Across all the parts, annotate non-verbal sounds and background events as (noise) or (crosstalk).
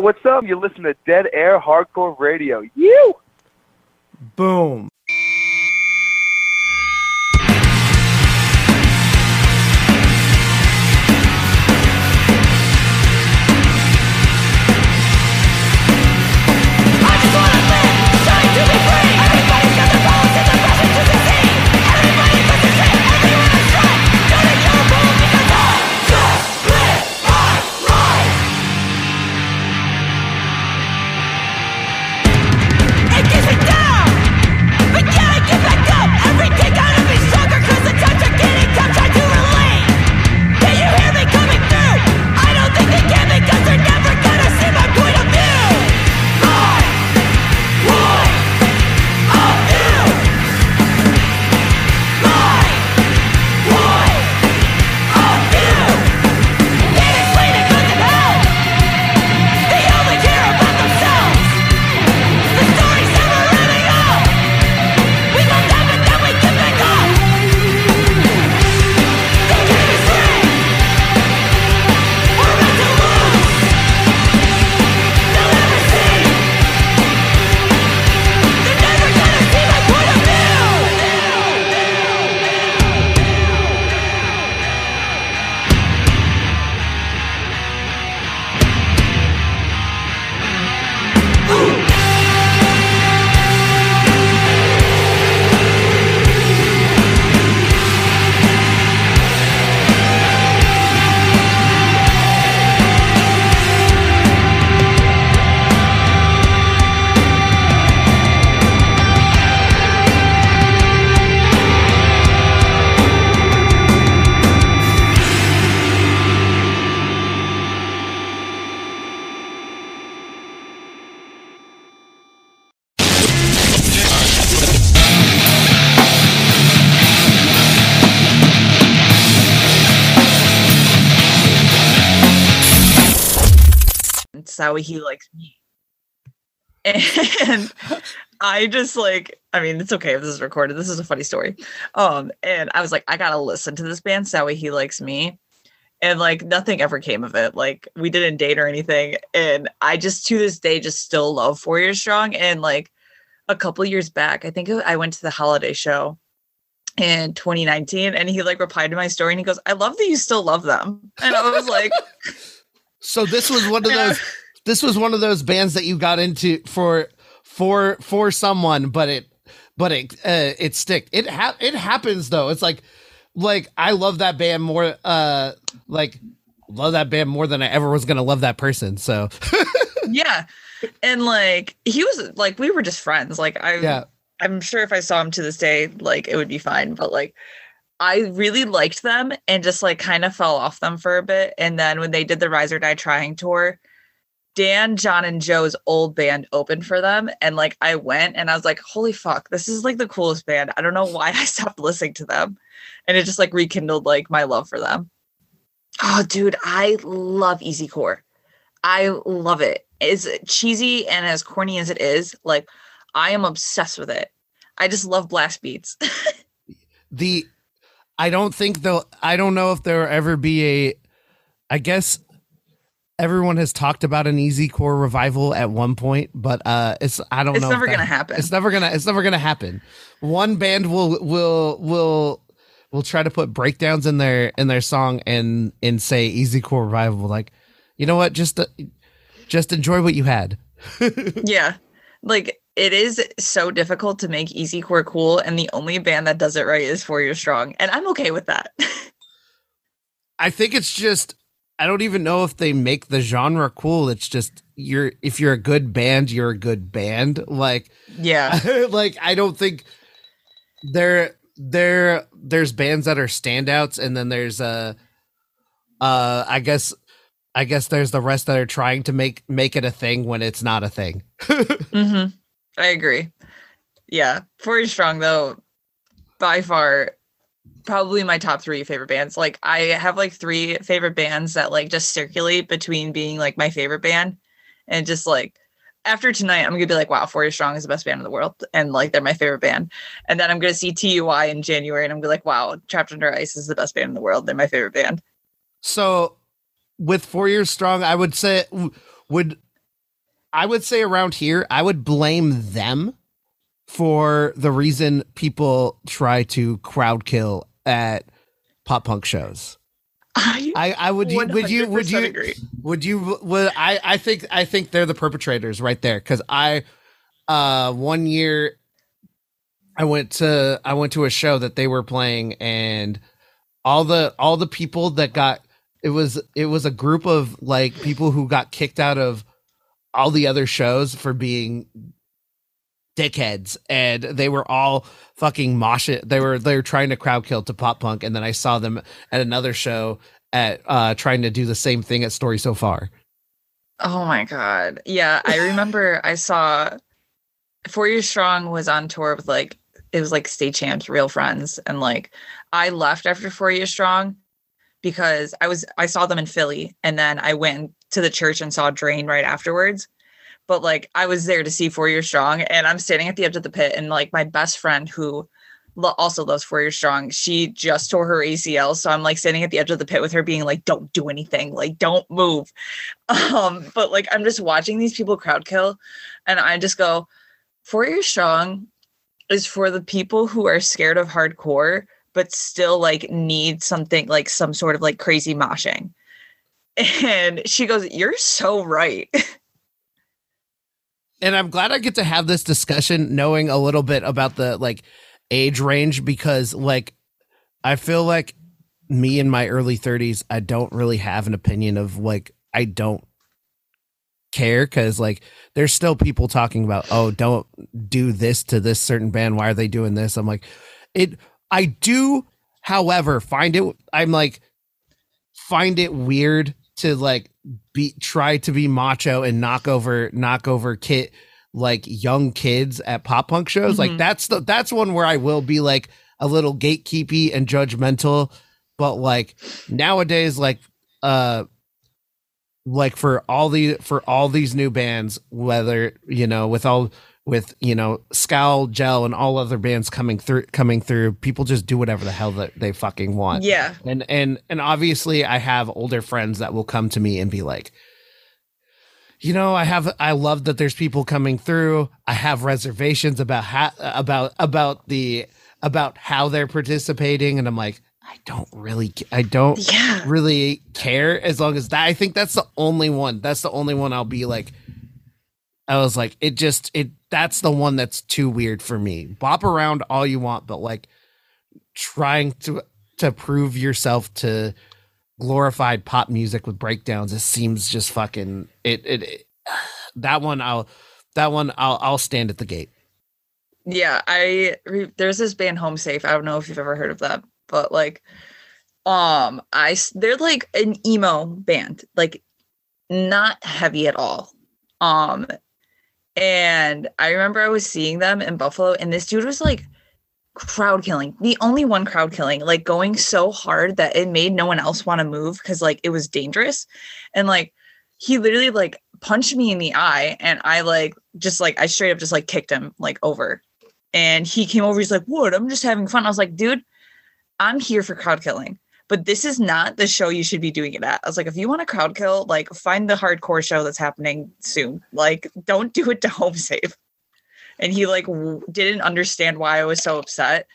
What's up? You listen to Dead Air Hardcore Radio. You. Boom. How he likes me. And (laughs) I just like, I mean, it's okay if this is recorded. This is a funny story. Um, and I was like, I gotta listen to this band, Sowie He Likes Me. And like nothing ever came of it. Like we didn't date or anything. And I just to this day just still love Four Years Strong. And like a couple years back, I think I went to the holiday show in 2019 and he like replied to my story and he goes, I love that you still love them. And I was like, (laughs) So this was one of (laughs) those this was one of those bands that you got into for for for someone, but it but it uh, it stick. It ha- it happens though. It's like like I love that band more uh like love that band more than I ever was gonna love that person. So (laughs) yeah. And like he was like we were just friends. Like I yeah. I'm sure if I saw him to this day, like it would be fine. But like I really liked them and just like kind of fell off them for a bit. And then when they did the Rise or Die Trying tour, Dan, John, and Joe's old band opened for them. And like I went and I was like, holy fuck, this is like the coolest band. I don't know why I (laughs) stopped listening to them. And it just like rekindled like my love for them. Oh, dude, I love Easy Core. I love it. As cheesy and as corny as it is, like I am obsessed with it. I just love blast beats. (laughs) the I don't think they'll I don't know if there will ever be a I guess everyone has talked about an easy core revival at one point, but uh it's I don't it's know. It's never that- gonna happen. It's never gonna it's never gonna happen. One band will will will will try to put breakdowns in their in their song and and say easy core revival like you know what just uh, just enjoy what you had. (laughs) yeah. Like it is so difficult to make easy core cool, and the only band that does it right is Four Years Strong. And I'm okay with that. (laughs) I think it's just I don't even know if they make the genre cool. It's just you're if you're a good band, you're a good band. Like yeah. (laughs) like I don't think there there there's bands that are standouts and then there's uh uh I guess I guess there's the rest that are trying to make make it a thing when it's not a thing. (laughs) hmm I agree. Yeah. Years Strong, though, by far, probably my top three favorite bands. Like, I have like three favorite bands that like just circulate between being like my favorite band and just like after tonight, I'm gonna be like, wow, Four Years Strong is the best band in the world, and like they're my favorite band. And then I'm gonna see TUI in January, and I'm gonna be like, wow, Trapped Under Ice is the best band in the world. They're my favorite band. So with 4 years strong, I would say would I would say around here, I would blame them for the reason people try to crowd kill at pop punk shows. I, I, I would you would you would you agree. would you would I I think I think they're the perpetrators right there because I uh one year I went to I went to a show that they were playing and all the all the people that got it was it was a group of like people who got kicked out of all the other shows for being dickheads and they were all fucking mosh it they were they were trying to crowd kill to pop punk and then i saw them at another show at uh trying to do the same thing at story so far Oh my god. Yeah, I remember (laughs) I saw Four Years Strong was on tour with like it was like State Champs, Real Friends, and like I left after Four Years Strong because I was I saw them in Philly and then I went to the church and saw Drain right afterwards. But like I was there to see Four Years Strong and I'm standing at the edge of the pit and like my best friend who lo- also loves Four Years Strong, she just tore her ACL. So I'm like standing at the edge of the pit with her being like, don't do anything, like don't move. (laughs) Um, but like I'm just watching these people crowd kill and I just go, Four Years Strong is for the people who are scared of hardcore, but still like need something like some sort of like crazy moshing. (laughs) And she goes, You're so right. (laughs) and i'm glad i get to have this discussion knowing a little bit about the like age range because like i feel like me in my early 30s i don't really have an opinion of like i don't care because like there's still people talking about oh don't do this to this certain band. Why are they doing this? I'm like it i do however find it i'm like find it weird to like be try to be macho and knock over knock over kid like young kids at pop punk shows like Mhm. that's the that's one where i will be like a little gatekeepy and judgmental but like nowadays like uh like for all the for all these new bands whether you know with all with you know scowl gel and all other bands coming through coming through people just do whatever the hell that they fucking want yeah. and and and obviously i have older friends that will come to me and be like you know i have i love that there's people coming through i have reservations about how about about the about how they're participating and i'm like i don't really i don't Yeah. really care as long as that i think that's the only one that's the only one i'll be like i was like it just it that's the one that's too weird for me bop around all you want but like trying to to prove yourself to glorified pop music with breakdowns it seems just fucking it it, it (sighs) that one i'll that one i'll i'll stand at the gate Yeah, I re- there's this band Home Safe. I don't know if you've ever heard of that, but like, um, I they're like an emo band, like not heavy at all. Um, and I remember I was seeing them in Buffalo, and this dude was like crowd killing, the only one crowd killing, like going so hard that it made no one else want to move because like it was dangerous, and like he literally like punched me in the eye, and I like just like I straight up just like kicked him like over and he came over. He's like, "What? I'm just having fun." I was like, "Dude, I'm here for crowd killing, but this is not the show you should be doing it at." I was like, "If you want a crowd kill, like find the hardcore show that's happening soon. Like, don't do it to (laughs) Home Safe." And he like w- didn't understand why I was so upset,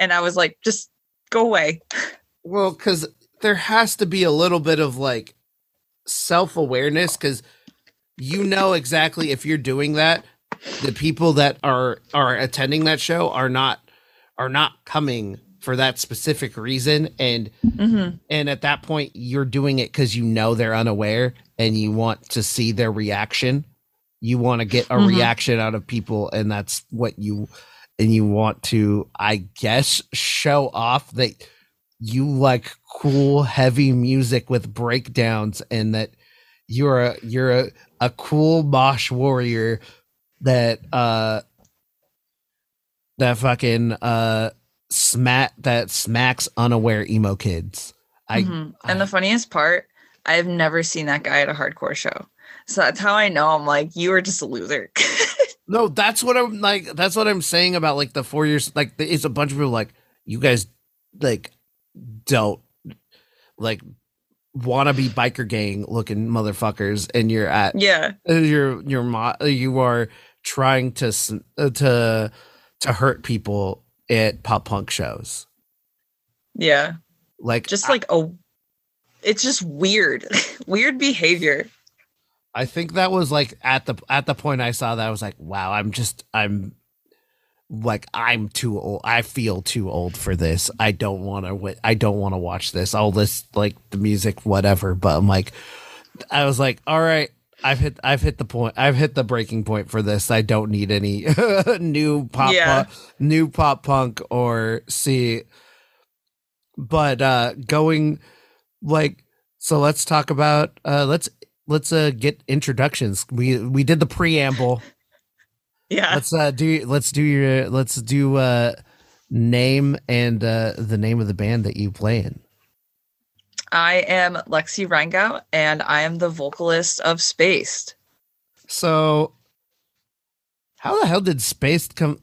and I was like, "Just go away." well because there has to be a little bit of like self-awareness because you know exactly if you're doing that the people that are are attending that show are not are not coming for that specific reason and Mhm. and at that point you're doing it because you know they're unaware and you want to see their reaction you want to get a Mhm. reaction out of people and that's what you and you want to i guess show off that you like cool heavy music with breakdowns and that you're a you're a, a cool mosh warrior that uh that fucking uh smack that smacks unaware emo kids i Mhm. and the funniest part, I've never seen that guy at a hardcore show, so that's how I know I'm like, you are just a loser. (laughs) No, that's what I'm like. That's what I'm saying about like the four years. Like, it's a bunch of people like you guys like don't like wannabe biker gang looking motherfuckers, and you're at Yeah. uh, you're you're mo- you are trying to uh, to to hurt people at pop punk shows. Yeah. Like Just like a it's just weird. (laughs) weird behavior. I think that was like at the at the point I saw that I was like, wow, I'm just I'm like I'm too old. I feel too old for this. I don't want to. I don't want to watch this. I'll list like the music, whatever. But I'm like, I was like, all right, I've hit I've hit the point. I've hit the breaking point for this. I don't need any (laughs) new pop Yeah. punk, new pop punk or see. But uh going like so let's talk about uh let's let's uh get introductions. We we did the preamble. (laughs) Yeah. let's uh do let's do your let's do uh name and uh the name of the band that you play in. I am Lexi Rangau and I am the vocalist of Spaced. So how the hell did Spaced come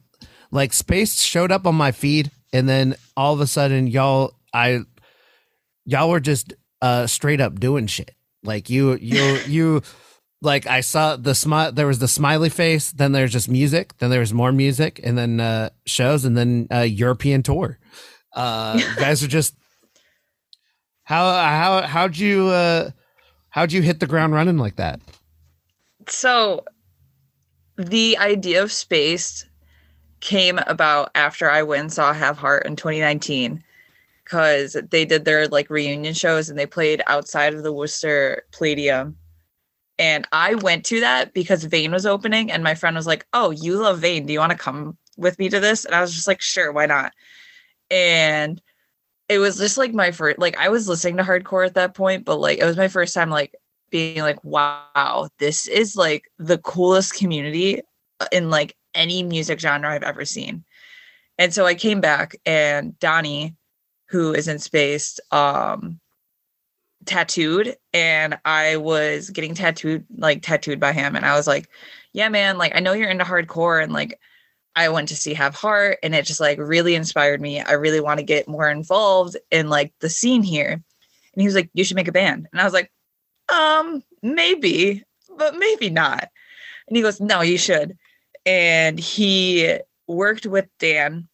like Spaced showed up on my feed and then all of a sudden y'all I y'all were just uh straight up doing shit. Like you you (laughs) you like I saw the smile there was the smiley face, then there's just music, then there's more music and then uh shows and then uh European tour. Uh guys are just how how how'd you uh how'd you hit the ground running like that? So the idea of Spaced came about after I went and saw Have Heart in 2019 because they did their like reunion shows and they played outside of the Worcester Palladium. And I went to that because Vein was opening, and my friend was like, Oh, you love Vein. Do you want to come with me to this? And I was just like, Sure, why not? And it was just like my first, like, I was listening to hardcore at that point, but like, it was my first time, like, being like, Wow, this is like the coolest community in like any music genre I've ever seen. And so I came back, and Donnie, who is in Spaced, um, tattooed and I was getting tattooed like tattooed by him and I was like, yeah man, like I know you're into hardcore and like I went to see Have Heart and it just like really inspired me. I really want to get more involved in like the scene here. And he was like, you should make a band. And I was like, um, maybe, but maybe not. And he goes, no, you should. And he worked with Dan,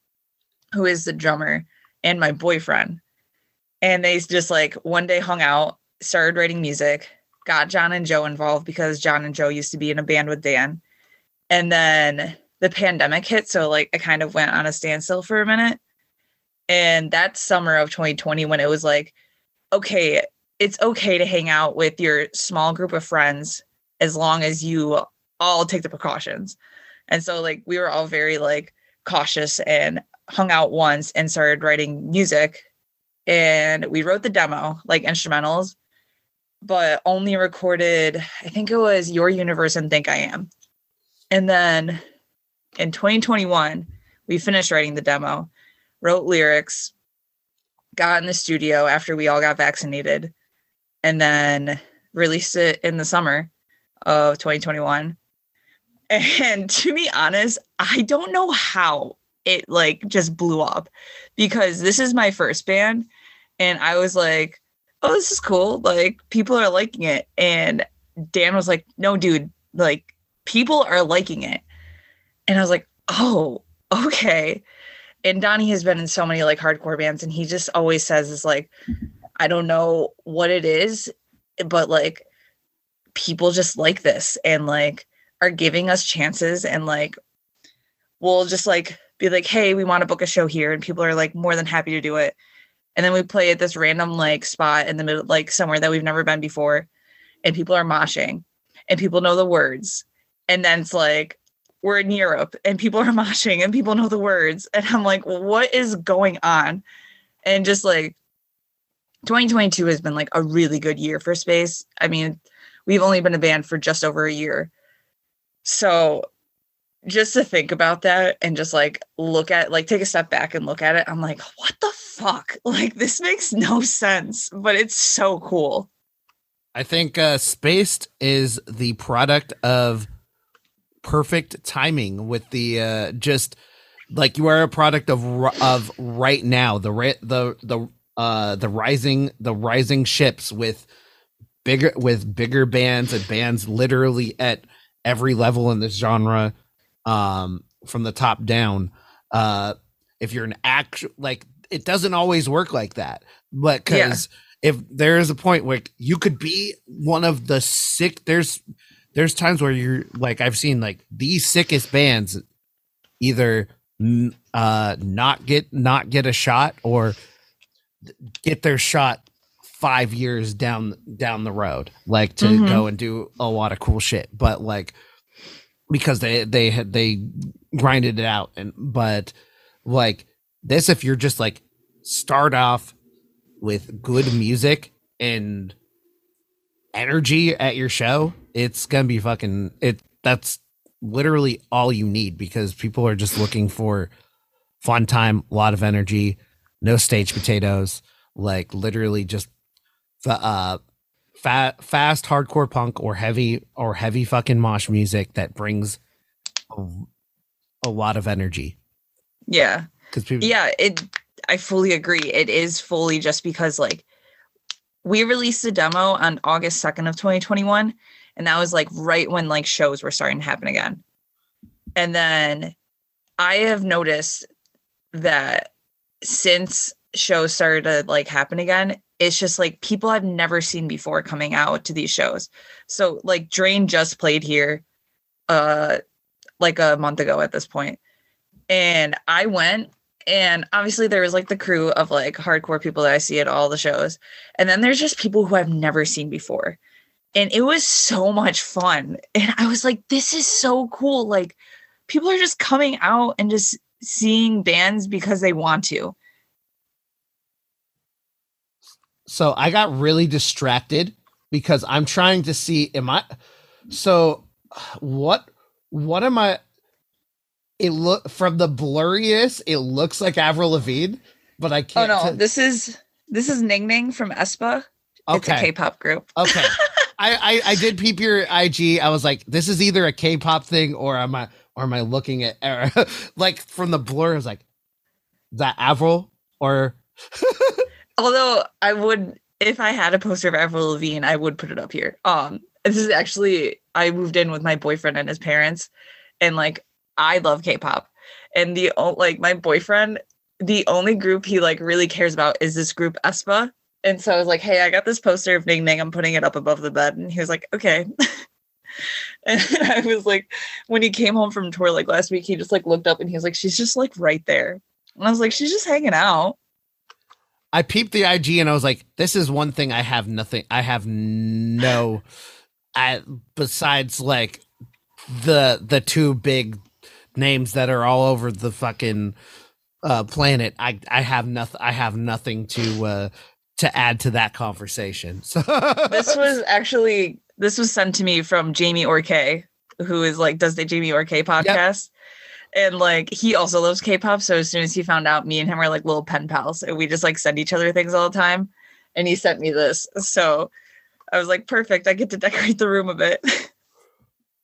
who is the drummer, and my boyfriend and they just like one day hung out, started writing music, got John and Joe involved because John and Joe used to be in a band with Dan. And then the pandemic hit. So like I kind of went on a standstill for a minute. And that summer of 2020, when it was like, okay, it's okay to hang out with your small group of friends as long as you all take the precautions. And so like we were all very like cautious and hung out once and started writing music and we wrote the demo like instrumentals but only recorded i think it was your universe and think i am and then in 2021 we finished writing the demo wrote lyrics got in the studio after we all got vaccinated and then released it in the summer of 2021 and (laughs) to be honest i don't know how it like just blew up because this is my first band and I was like, "Oh, this is cool. Like people are liking it." And Dan was like, "No, dude, like people are liking it." And I was like, "Oh, okay." And Donnie has been in so many like hardcore bands and he just always says is like I don't know what it is, but like people just like this and like are giving us chances and like we'll just like be like, hey, we want to book a show here. And people are like more than happy to do it. And then we play at this random like spot in the middle, like somewhere that we've never been before. And people are moshing and people know the words. And then it's like, we're in Europe and people are (laughs) moshing and people know the words. And I'm like, what is going on? And just like 2022 has been like a really good year for Spaced. I mean, we've only been a band for just over a year. So just to think about that and just like look at like take a step back and look at it i'm like what the fuck (laughs) like this makes no sense but it's so cool I think uh, Spaced is the product of perfect timing with the uh, just like you are a product of of right now. The the the uh the rising the rising ships with bigger with bigger bands and bands literally at every level in this genre um from the top down. Uh if you're an actual like it doesn't always work like that but because if there is a point where you could be one of the sick there's there's times where you're like i've seen like the sickest bands either uh not get not get a shot or get their shot five years down down the road like to Mhm. go and do a lot of cool shit but like because they they had they grinded it out and but like this if you're just like start off with good music and energy at your show it's gonna be fucking it that's literally all you need because people are just looking for fun time a lot of energy no stage potatoes like literally just uh fa- fast hardcore punk or heavy or heavy fucking mosh music that brings a, a lot of energy Yeah. because people Yeah, it I fully agree. It is fully just because like we released a demo on August 2nd of 2021 and that was like right when like shows were starting to happen again. And then I have noticed that since shows started to like happen again, it's just like people I've never seen before coming out to these shows. So like Drain just played here uh like a month ago at this. And I went and obviously there was like the crew of like hardcore people that I see at all the shows. And then there's just people who I've never seen before. And it was so much fun. And I was like, this is so cool. Like people are just coming out and just seeing bands because they want to. so I got really distracted because I'm trying to see am I so what what am I it look from the blurriness it looks like Avril Lavigne but I Oh can't Oh no, tell- this is this is Ning Ning from aespa. It's a okay K-pop group. okay (laughs) I, I did peep your IG I was like this is either a K-pop thing or am I or am I looking at or, (laughs) like from the blur I was like that Avril or? (laughs) Although I would, if I had a poster of Avril Lavigne, I would put it up here. Um, this is actually I moved in with my boyfriend and his parents, and like I love K-pop, and the like my boyfriend, the only group he like really cares about is this group aespa, and so I was like, hey, I got this poster of Ning Ning, I'm putting it up above the bed, and he was like, okay. (laughs) And I was like, when he came home from tour like last week, he just like looked up and he was like, she's just like right there. And I was like, she's just hanging out. I peeped the IG and I was like, this is one thing I have nothing. I have no, (laughs) I besides like the the two big names that are all over the fucking uh planet. I I have nothing. I have nothing to uh to add to that conversation. So this (laughs) was actually this was sent to me from Jamie Orkay, who is like does the Jamie Orkay podcast. And like he also loves K-pop. So as soon as he found out, me and him are like little pen pals. And we just like send each other things all the time. And he sent me this. So I was like, perfect. I get to decorate the room a bit. (laughs)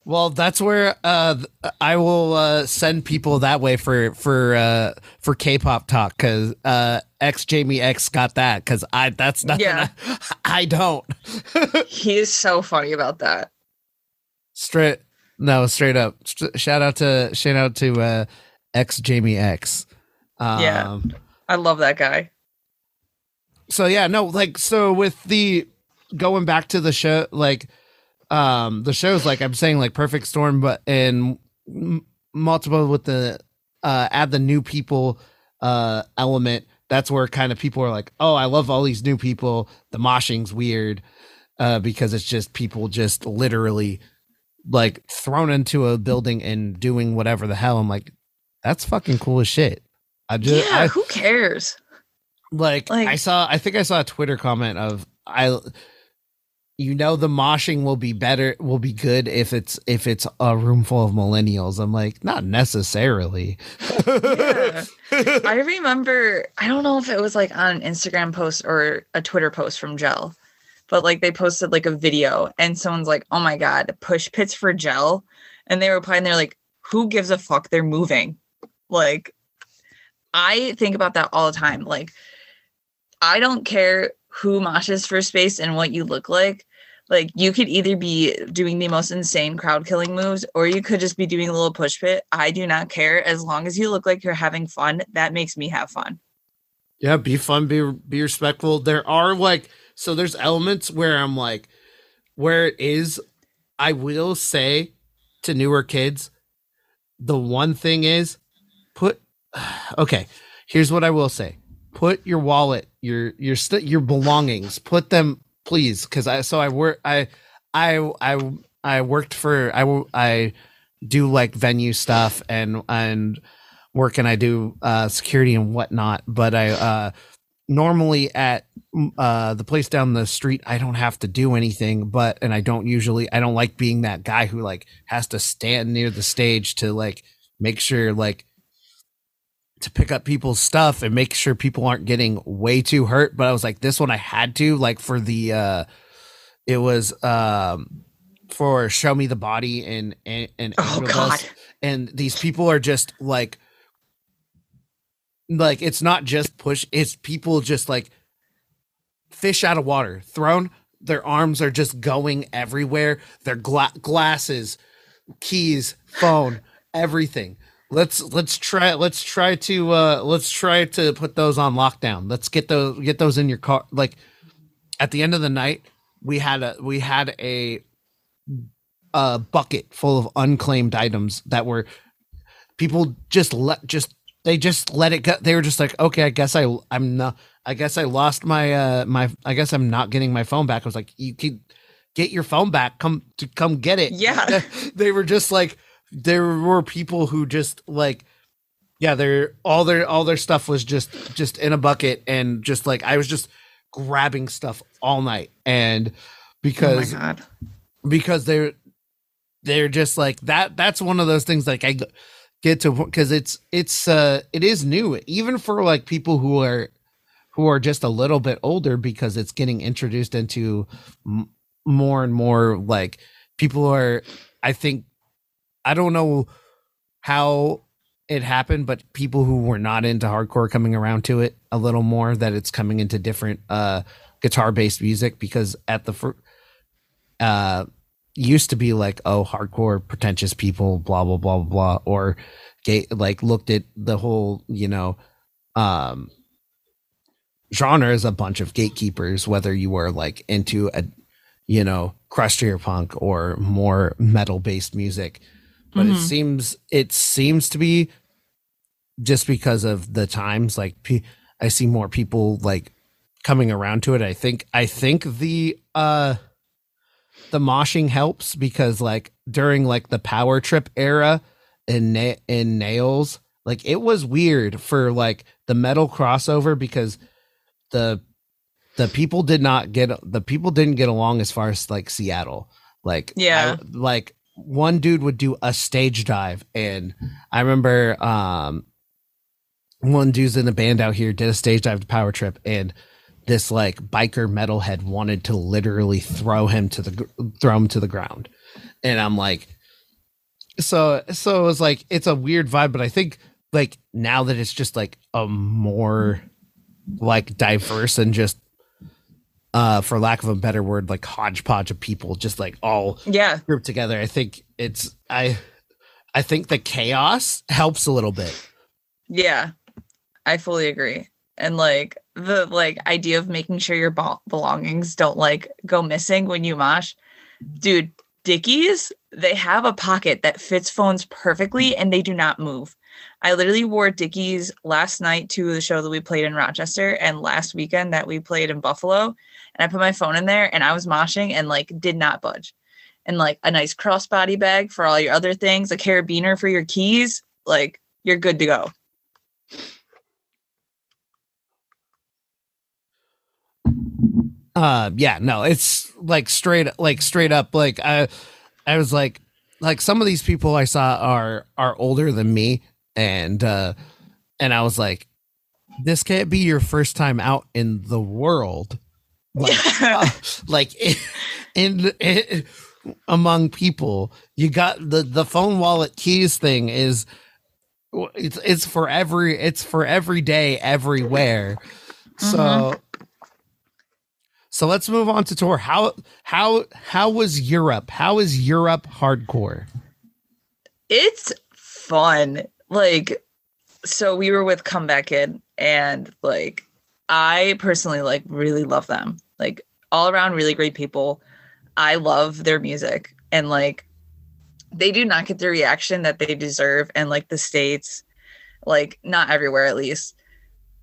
Well, that's where uh I will uh send people that way for for uh for K-pop talk cuz uh X Jamie X got that cuz I that's nothing Yeah. I, (laughs) I don't. (laughs) he is so funny about that. Straight no, straight up. St- shout out to shout out to uh X Jamie X. Um Yeah. I love that guy. so yeah no like so with the going back to the show like um the shows like i'm saying like perfect storm but and m- multiple with the uh add the new people uh element. That's where kind of people are like oh i love all these new people. The moshing's weird uh because it's just people just literally like thrown into a building and doing whatever the hell. I'm like that's fucking cool as shit. I just yeah, I, who cares? like, Like- I saw, I think I saw a Twitter comment of I, you know, the moshing will be better, will be good if it's if it's a room full of millennials. I'm like, not necessarily. Yeah. (laughs) I remember, I don't know if it was like on an Instagram post or a Twitter post from Gel, but like they posted like a video and someone's like, oh my God, push pits for Gel. And they replied and they're like, who gives a fuck? They're moving. Like, I think about that all the time. Like, I don't care who moshes for Spaced and what you look like. Like you could either be doing the most insane crowd killing moves or you could just be doing a little push pit. I do not care as long as you look like you're having fun. That makes me have fun. Yeah, be fun, be be respectful. There are like so there's elements where I'm like where it is I will say to newer kids the one thing is put (sighs) okay, here's what I will say. Put your wallet, your your st- your belongings, put them please cuz I so I work I I I I worked for I I do like venue stuff and and work and I do uh security and whatnot, but I uh normally at uh the place down the street I don't have to do anything but and I don't usually I don't like being that guy who like has to stand near the stage to like make sure like to pick up people's stuff and make sure people aren't getting way too hurt but I was like this one I had to like for the uh it was um for show me the body and and, and Oh god. and these people are just like like it's not just push it's people just like fish out of water thrown their arms are just going everywhere their gla- glasses keys phone everything let's let's try let's try to uh let's try to put those on lockdown. Let's get those get those in your car like at the end of the night we had a we had a a bucket full of unclaimed items that were people just let just they just let it go. They were just like okay i guess i i'm not i guess i lost my uh my i guess i'm not getting my phone back. I was like you could get your phone back. Come to come get it. Yeah. (laughs) they were just like there were people who just like yeah their all their all their stuff was just just in a bucket and just like i was just grabbing stuff all night and Oh my because god. because they're they're just like that that's one of those things like i get to because it's it's uh it is new even for like people who are who are just a little bit older because it's getting introduced into m- more and more like people are i think i don't know how it happened but people who were not into hardcore coming around to it a little more that it's coming into different uh guitar based music because at the first uh used to be like oh hardcore pretentious people blah blah blah blah or gay like looked at the whole you know um genre as a bunch of gatekeepers whether you were like into a you know crustier punk or more metal based music but it Mhm. seems it seems to be just because of the times like i see more people like coming around to it i think i think the uh the moshing helps because like during like the power trip era in na- in nails like it was weird for like the metal crossover because the the people did not get the people didn't get along as far as like Seattle like Yeah. I- like one dude would do a stage dive and I remember um one dude's in the band out here did a stage dive to power trip and this like biker metalhead wanted to literally throw him to the throw him to the ground. And i'm like so so it was like it's a weird vibe but i think like now that it's just like a more like diverse and just uh for lack of a better word like hodgepodge of people just like all Yeah. grouped together i think it's i i think the chaos helps a little bit Yeah. I fully agree. And like the like idea of making sure your belongings don't like go missing when you mosh. Dude, Dickies, they have a pocket that fits phones perfectly and they do not move. I literally wore Dickies last night to the show that we played in Rochester and last weekend that we played in Buffalo. And I put my phone in there and I was moshing and like did not budge. And like a nice crossbody bag for all your other things, a carabiner for your keys, like you're good to go. uh yeah no it's like straight like straight up like i i was like like some of these people i saw are are older than me and uh and i was like this can't be your first time out in the world like (laughs) uh, like (laughs) in, in, among people you got the the phone wallet keys thing is it's it's for every it's for every day everywhere so So let's move on to tour. How how how was Europe? How is Europe hardcore? It's fun. Like, so we were with Comeback Kid, and like, I personally like really love them. Like, all around really great people. I love their music, and like, they do not get the reaction that they deserve, and like the states, like not everywhere at least.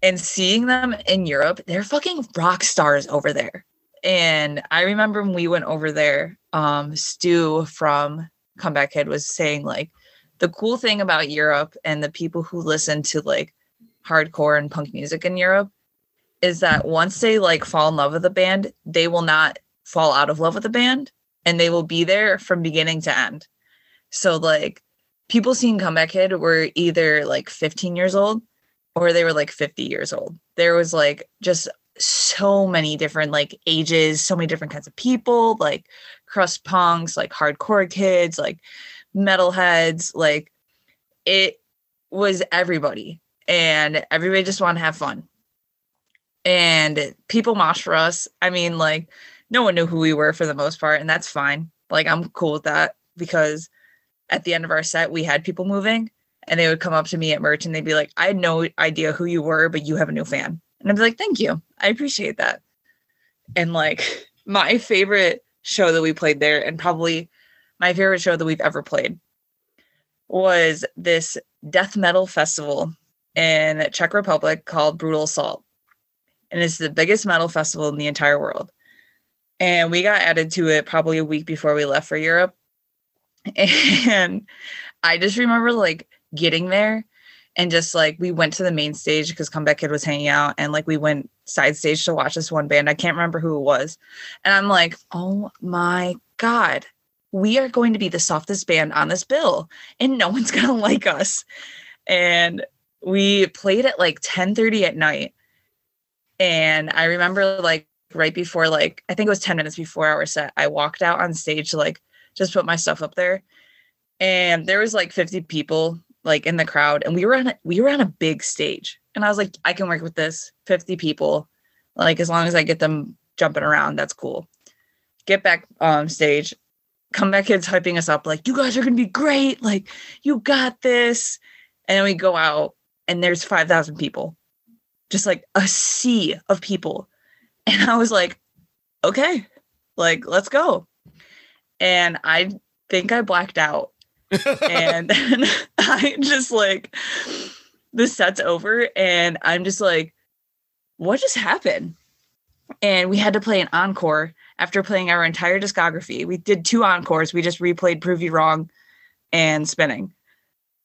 And seeing them in Europe, they're fucking rock stars over there. And I remember when we went over there, um, Stu from Comeback Kid was saying like the cool thing about Europe and the people who listen to like hardcore and punk music in Europe is that once they like fall in love with the band, they will not fall out of love with the band and they will be there from beginning to end. So like people seeing Comeback Kid were either like 15 years old or they were like 50 years old. There was like just so many different like ages, so many different kinds of people, like crust punks, like hardcore kids, like metalheads, like it was everybody and everybody just wanted to have fun. And people mosh for us. I mean, like no one knew who we were for the most part, and that's fine. Like I'm cool with that because at the end of our set we had people moving and they would come up to me at merch and they'd be like, I had no idea who you were, but you have a new fan. And I'd be like, thank you. I appreciate that. And like (laughs) my favorite show that we played there, and probably my favorite show that we've ever played, was this death metal festival in Czech Republic called Brutal Assault. And it's the biggest metal festival in the entire world. And we got added to it probably a week before we left for Europe. (laughs) And I just remember like getting there and just like we went to the main stage because comeback kid was hanging out and like we went side stage to watch this one band i can't remember who it was and i'm like oh my god we are going to be the softest band on this bill and no one's gonna (laughs) like us and we played at like 10 30 at night and i remember like right before like i think it was 10 minutes before our set i walked out on stage to like just put my stuff up there. And there was like 50 people like in the crowd and we were on a, we were on a big stage. And i was like i can work with this 50 people. Like as long as i get them jumping around that's cool. Get back on stage. Come back kids hyping us up like you guys are gonna be great. Like you got this. And then we go out and there's 5000 people just like a sea of people and i was like okay like let's go and i think i blacked out and (laughs) then (laughs) I just like the set's over and I'm just like, what just happened? And we had to play an encore after playing our entire discography. We did two encores. We just replayed Prove You Wrong and Spinning.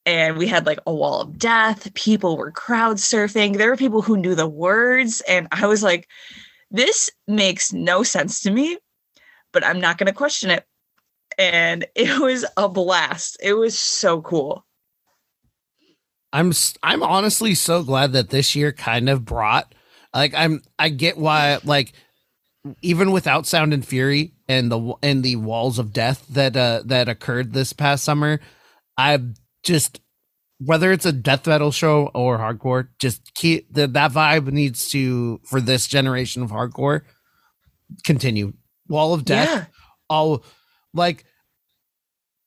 And we had like a wall of death. People were crowd surfing. There were people who knew the words. And I was like, this makes no sense to me, but I'm not going to question it and (laughs) it was a blast. It was so cool. I'm I'm honestly so glad that this year kind of brought like I'm I get why like even without Sound and Fury and the and the walls of death that uh that occurred this past summer, I just whether it's a death metal show or hardcore, just keep the, that vibe needs to for this generation of hardcore continue. Wall of Death, yeah. all like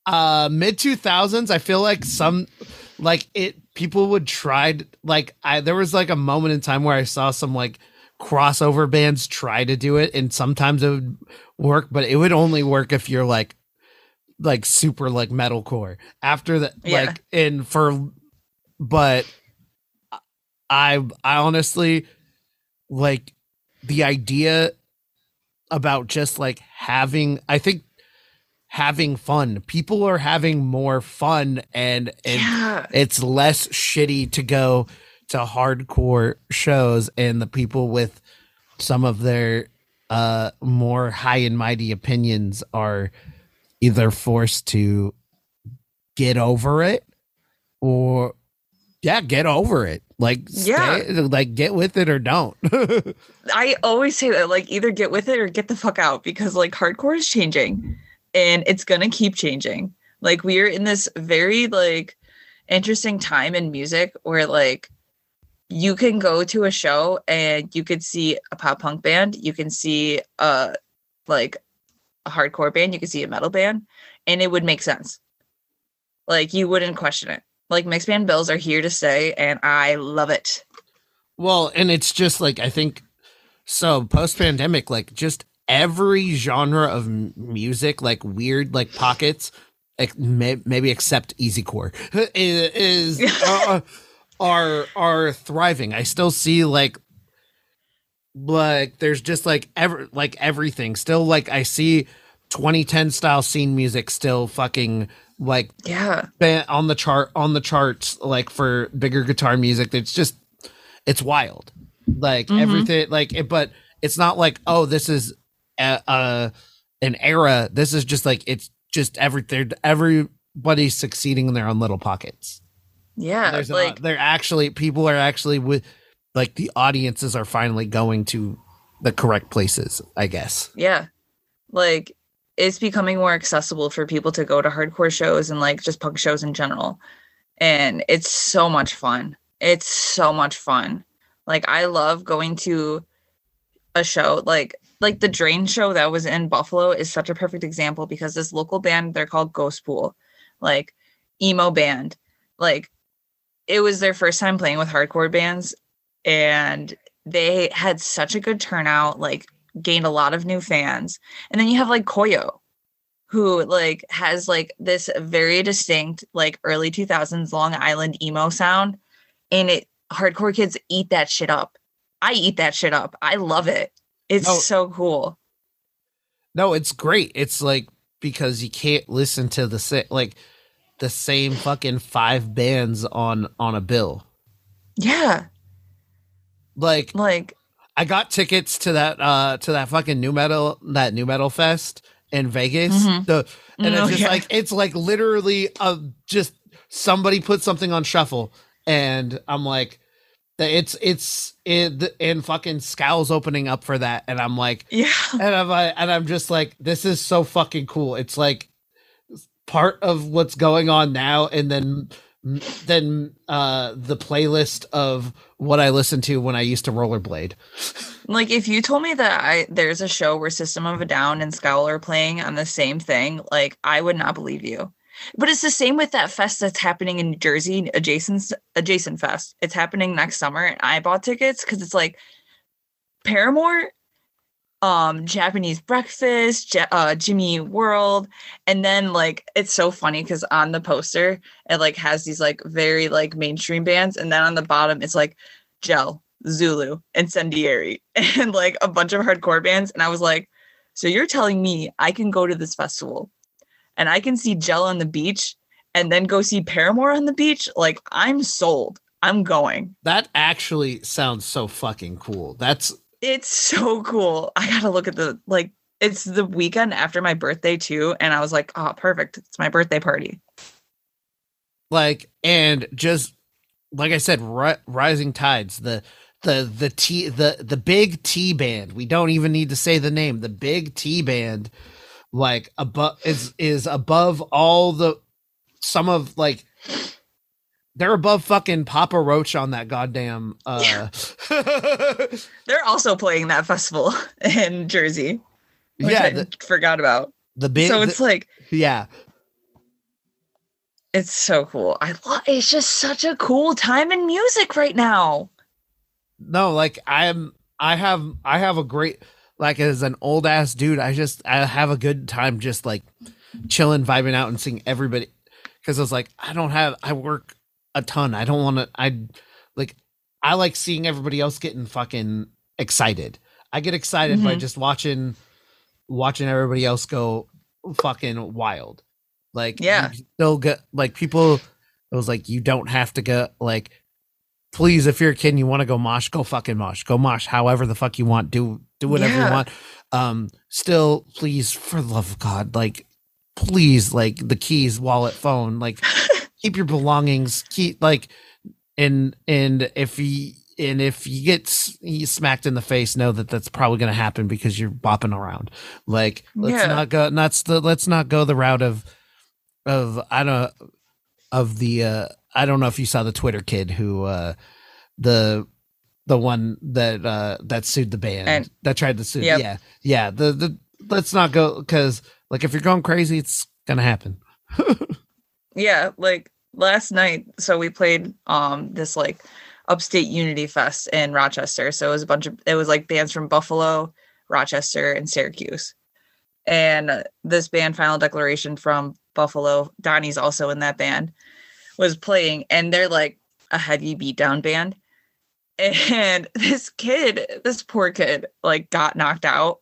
uh mid 2000s i feel like some like it people would try like i there was like a moment in time where i saw some like crossover bands try to do it and sometimes it would work but it would only work if you're like like super like metalcore after that yeah. like and for but i i honestly like the idea about just like having i think having fun. People are having more fun and, and yeah. it's less shitty to go to hardcore shows and the people with some of their uh more high and mighty opinions are either forced to get over it or yeah, get over it. Like yeah, like get with it or don't. (laughs) I always say that like either get with it or get the fuck out because like hardcore is changing and it's going to keep changing. Like we're in this very like interesting time in music where like you can go to a show and you could see a pop punk band, you can see a like a hardcore band, you could see a metal band, and it would make sense. Like you wouldn't question it. Like mixed band bills are here to stay, and I love it. Well, and it's just like I think so post pandemic, like just every genre of m- music, like weird like pockets, like may- maybe except easycore, (laughs) is, is (laughs) uh, are are thriving. I still see like like there's just like ever like everything still like I see 2010 style scene music still fucking like Yeah. on the chart on the charts like for bigger guitar music it's just it's wild like Mhm. everything like it but it's not like oh this is a, a an era this is just like it's just everything everybody's succeeding in their own little pockets Yeah. there's like like they're actually people are actually with like the audiences are finally going to the correct places i guess yeah. Like it's becoming more accessible for people to go to hardcore shows and like just punk shows in general. And it's so much fun. It's so much fun. Like I love going to a show like like the Drain show that was in Buffalo is such a perfect example because this local band they're called Ghost Pool, like emo band. Like it was their first time playing with hardcore bands and they had such a good turnout, like gained a lot of new fans. And then you have like Koyo, who like has like this very distinct like early 2000s Long Island emo sound and it hardcore kids eat that shit up. I eat that shit up. I love it. It's No. so cool. no it's great it's like because you can't listen to the sa- like the same fucking five bands on on a bill Yeah. Like Like i got tickets to that uh to that fucking new metal that new metal fest in vegas Mhm. the and Oh, it's just yeah. like it's like literally uh just somebody put something on shuffle and i'm like it's it's it and fucking scowls opening up for that and i'm like yeah. and i'm like, and i'm just like this is so fucking cool it's like part of what's going on now and then then uh the playlist of what i listen to when i used to rollerblade Like if you told me that I there's a show where System of a Down and Scowl are playing on the same thing, like I would not believe you. But it's the same with that fest that's happening in New Jersey, adjacent adjacent fest. It's happening next summer, and I bought tickets because it's like Paramore, um, Japanese Breakfast, Ja- uh, Jimmy World, and then like it's so funny because on the poster it like has these like very like mainstream bands, and then on the bottom it's like Gel, Zulu, Incendiary, (laughs) and like a bunch of hardcore bands. And I was like, so you're telling me I can go to this festival and I can see Gel on the beach and then go see Paramore on the beach? Like, I'm sold. I'm going. that actually sounds so fucking cool that's It's so cool. I gotta look at the like it's the weekend after my birthday too. And I was like, oh, perfect. It's my birthday party. like and just like i said ri- rising tides the the the t the the big t band we don't even need to say the name the big t band like above is is above all the some of like they're above fucking papa roach on that goddamn uh (laughs) They're also playing that festival (laughs) in Jersey. Which yeah I the, forgot about. the big so it's like yeah It's so cool. I love it's just such a cool time in music right now. no like i'm i have i have a great like as an old ass dude i just i have a good time just like chilling vibing out and seeing everybody because i was like i don't have i work a ton i don't want to i like i like seeing everybody else getting fucking excited i get excited by Mhm. just watching watching everybody else go fucking wild like Yeah. still get like people it was like you don't have to go like please if you're a kid and you want to go mosh go fucking mosh go mosh however the fuck you want do do whatever Yeah. you want um still please for the love of god like please like the keys wallet phone like (laughs) keep your belongings keep like and and if you and if you get smacked in the face know that that's probably going to happen because you're bopping around like let's Yeah. not go not the let's not go the route of of i don't of the uh i don't know if you saw the twitter kid who uh the the one that uh that sued the band And- that tried to sue Yep. yeah yeah the the let's not go because like if you're going crazy it's gonna happen (laughs) yeah like last night so we played um this like upstate unity fest in rochester. So it was a bunch of it was like bands from buffalo rochester and syracuse. And this band final declaration from buffalo donnie's also in that band was playing and they're like a heavy beatdown band. And (laughs) this kid this poor kid like got knocked out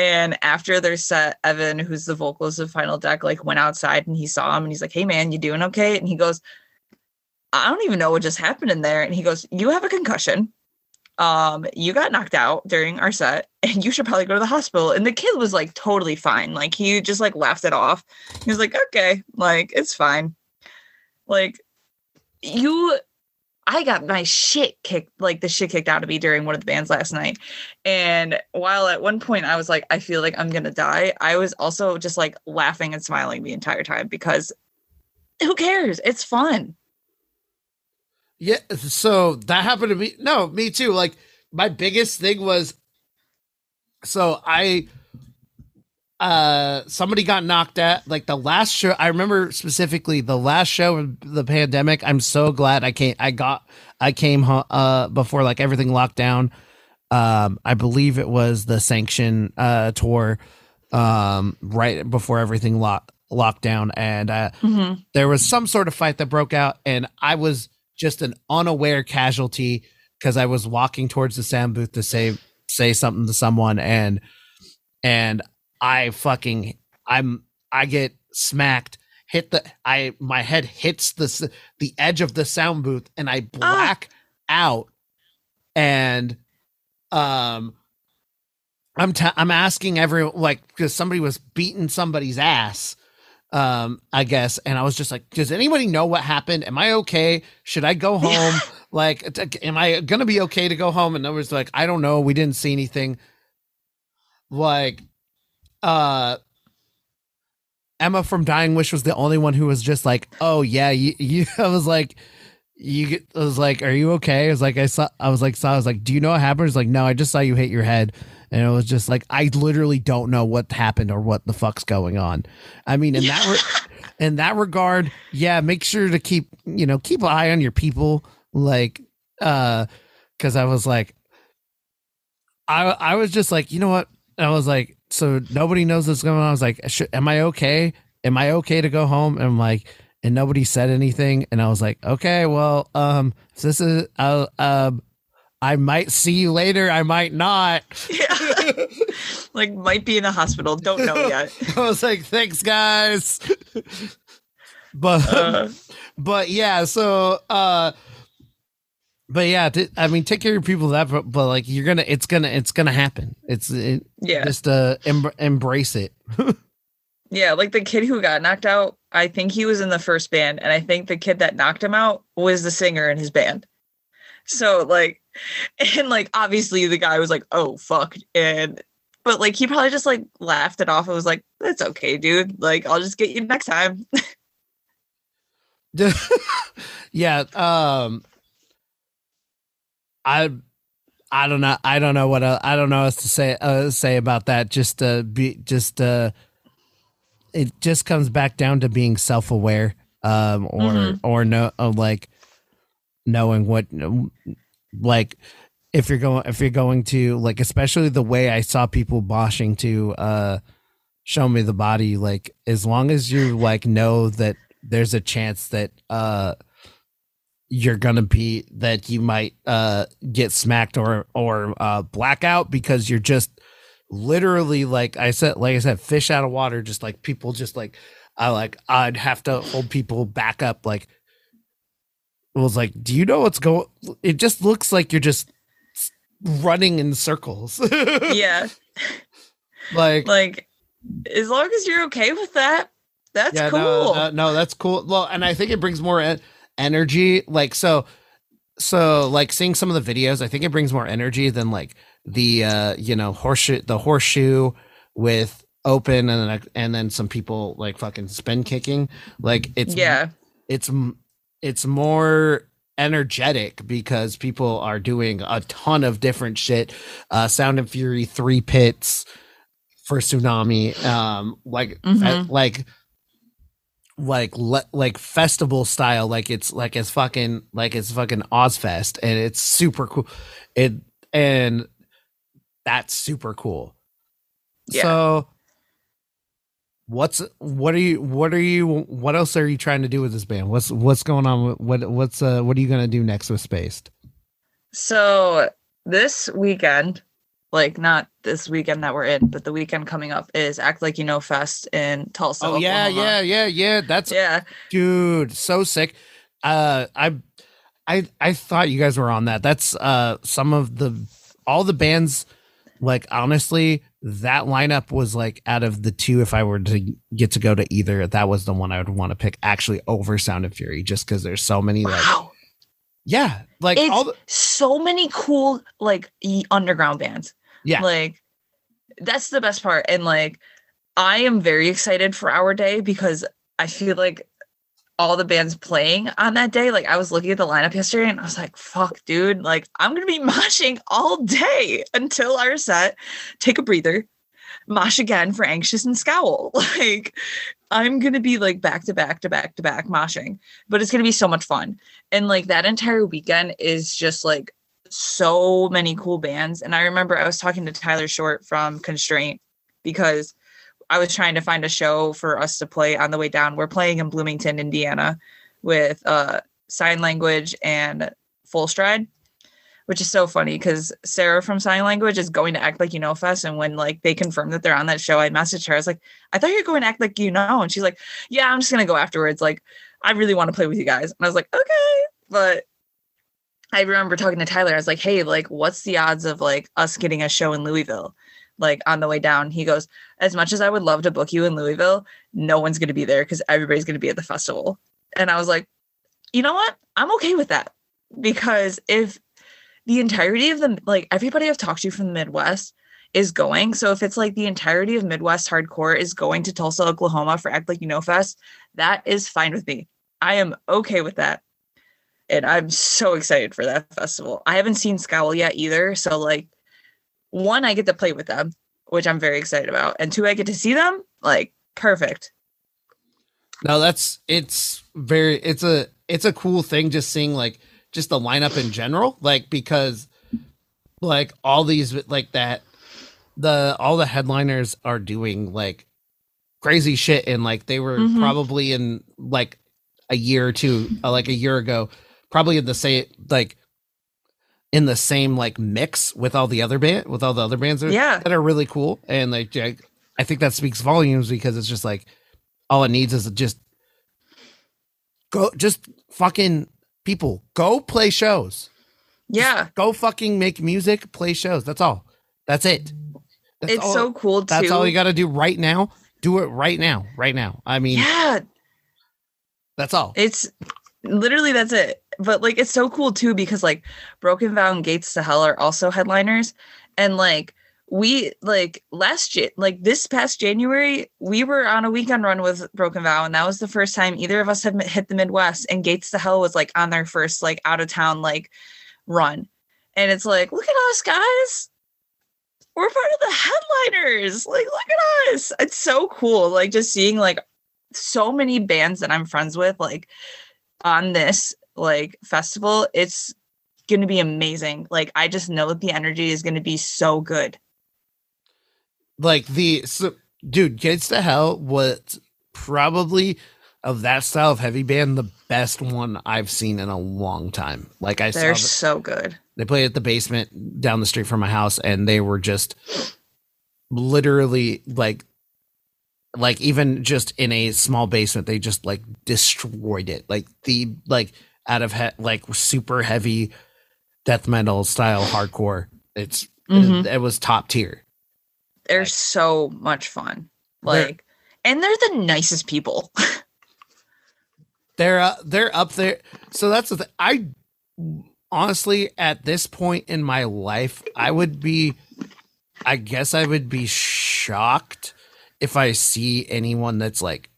and after their set, Evan, who's the vocalist of Final Deck, like went outside and he saw him and he's like, Hey man, you doing okay? And he goes, I don't even know what just happened in there. And he goes, You have a concussion. Um, you got knocked out during our set (laughs) and you should probably go to the hospital. And the kid was like totally fine. Like he just like laughed it off. He was like, Okay, like it's fine. Like you I got my shit kicked, like the shit kicked out of me during one of the bands last night. And while at one point I was like, I feel like I'm gonna die, I was also just like laughing and smiling the entire time because who cares? It's fun. Yeah, so that happened to me. No, me too. Like my biggest thing was so I uh somebody got knocked at like the last show I remember specifically the last show of the pandemic. I'm so glad I came I got I came uh before like everything locked down. Um I believe it was the sanction uh tour um right before everything locked locked down and uh there was some sort of fight that broke out and i was just an unaware casualty because i was walking towards the sound booth to say say something to someone and and i fucking i'm i get smacked hit the i my head hits the the edge of the sound booth and i black out. And um i'm t- i'm asking everyone like because somebody was beating somebody's ass um i guess. And i was just like does anybody know what happened? Am i okay? Should i go home? (laughs) Like t- am i gonna be okay to go home? And nobody's like i don't know. We didn't see anything. Like uh emma from dying wish was the only one who was just like oh yeah you, (laughs) you i was like you get I was like are you okay? I was like i saw i was like saw i was like do you know what happened? It's like no i just saw you hit your head and it was just like i literally don't know what happened or what the fuck's going on. I mean in that re- (laughs) in that regard yeah make sure to keep you know keep an eye on your people like uh because i was like i i was just like you know what? I was like so nobody knows what's going on. I was like Sh- am i okay? Am i okay to go home? And i'm like and nobody said anything. And i was like okay well um this is uh, um i might see you later. I might not. (laughs) Yeah. like might be in the hospital. Don't know yet. (laughs) i was like thanks guys. (laughs) But Uh, but yeah so uh but yeah t- i mean take care of your people that but, but like you're gonna it's gonna it's gonna happen it's it, yeah. just uh em- embrace it (laughs) Yeah, like the kid who got knocked out, I think he was in the first band, and I think the kid that knocked him out was the singer in his band. So like, (laughs) and like obviously the guy was like, "Oh fuck," and but like he probably just like laughed it off. It was like, "That's okay, dude. Like I'll just get you next time." (laughs) yeah um i i don't know i don't know what el- i don't know else to say uh, say about that just uh be just uh it just comes back down to being self-aware um or Mhm. or no uh, like knowing what like if you're going if you're going to like especially the way i saw people boshing to uh show me the body like as long as you like know that there's a chance that uh you're gonna be that you might uh get smacked or or uh blackout because you're just literally like i said like i said fish out of water just like people just like i like i'd have to hold people back up like it was like do you know what's going it just looks like you're just running in circles (laughs) yeah, like like as long as you're okay with that, that's yeah, cool. No, no, no, that's cool. Well, and I think it brings more en- energy. Like so, so like seeing some of the videos, I think it brings more energy than like the uh you know horseshoe the horseshoe with open and then and then some people like fucking spin kicking. Like it's yeah, it's it's more energetic because people are doing a ton of different shit. Uh, Sound and Fury, three pits for Sunami. Um, like Mhm. like like le- like festival style like it's like it's fucking like it's fucking Ozzfest and it's super cool. It and that's super cool. Yeah. so what's what are you what are you what else are you trying to do with this band? What's what's going on what what's uh what are you gonna do next with spaced? So this weekend, like not this weekend that we're in, but the weekend coming up is Act Like You Know Fest in Tulsa. oh yeah Oklahoma. yeah yeah yeah that's Yeah. dude so sick uh i i i thought you guys were on that that's uh some of the all the bands like honestly that lineup was like out of the two if i were to get to go to either that was the one i would want to pick actually over sound of fury just because there's so many like Wow. yeah like it's all the so many cool like underground bands. Yeah. Like that's the best part. And like I am very excited for our day because I feel like all the bands playing on that day, like I was looking at the lineup yesterday and I was like, fuck, dude, like I'm gonna be (laughs) moshing all day until our set, take a breather, mosh again for anxious and scowl. (laughs) Like I'm gonna be like back to back to back to back moshing, but it's gonna be so much fun. And like that entire weekend is just like so many cool bands. And I remember I was talking to Tyler Short from Constraint because I was trying to find a show for us to play on the way down. We're playing in Bloomington, Indiana with uh sign language and full stride, which is so funny because Sarah from Sign Language is going to act like you know fest. And when like they confirmed that they're on that show, I messaged her. I was like, I thought you were going to act like you know. And she's like, Yeah, I'm just gonna go afterwards. Like, I really want to play with you guys. And I was like, Okay. But I remember talking to Tyler. I was like, "Hey, like, what's the odds of like us getting a show in Louisville, like on the way down?" He goes, "As much as I would love to book you in Louisville, no one's going to be there because everybody's going to be at the festival." And I was like, "You know what? I'm okay with that because if the entirety of the like everybody I've talked to from the Midwest is going, so if it's like the entirety of Midwest hardcore is going to Tulsa, Oklahoma for Act Like You Know Fest, that is fine with me. I am okay with that." And I'm so excited for that festival. I haven't seen Scowl yet either, so like one I get to play with them, which I'm very excited about, and two I get to see them. Like perfect. No, that's it's very it's a it's a cool thing just seeing like just the lineup in general, like because like all these like that the all the headliners are doing like crazy shit and like they were Mhm. probably in like a year or two uh, like a year ago probably in the same like in the same like mix with all the other band with all the other bands that, Yeah. that are really cool. And like I, I think that speaks volumes because it's just like all it needs is just go just fucking people go play shows. Yeah, go fucking make music play shows. That's all. That's it. That's it's all, so cool too. that's all you got to do right now. Do it right now right now. I mean yeah, that's all. It's literally that's it. But like it's so cool too because like Broken Vow and Gates to Hell are also headliners, and like we like last year like this past january we were on a weekend run with broken vow and that was the first time either of us had hit the midwest and gates to hell was like on their first like out of town like run. And it's like look at us guys. We're part of the headliners. Like look at us. It's so cool like just seeing like so many bands that i'm friends with like on this like festival it's going to be amazing. Like i just know that the energy is going to be so good. Like the so, dude gates to hell was probably of that style of heavy band the best one i've seen in a long time. Like i they're the, so good. They played at the basement down the street from my house and they were just literally like like even just in a small basement they just like destroyed it. Like the like out of he- like super heavy death metal style hardcore. It's Mhm. it, it was top tier. They're Like- so much fun. They're- like and they're the nicest people. (laughs) They're uh, they're up there. So that's the thing i honestly at this point in my life i would be i guess i would be shocked if i see anyone that's like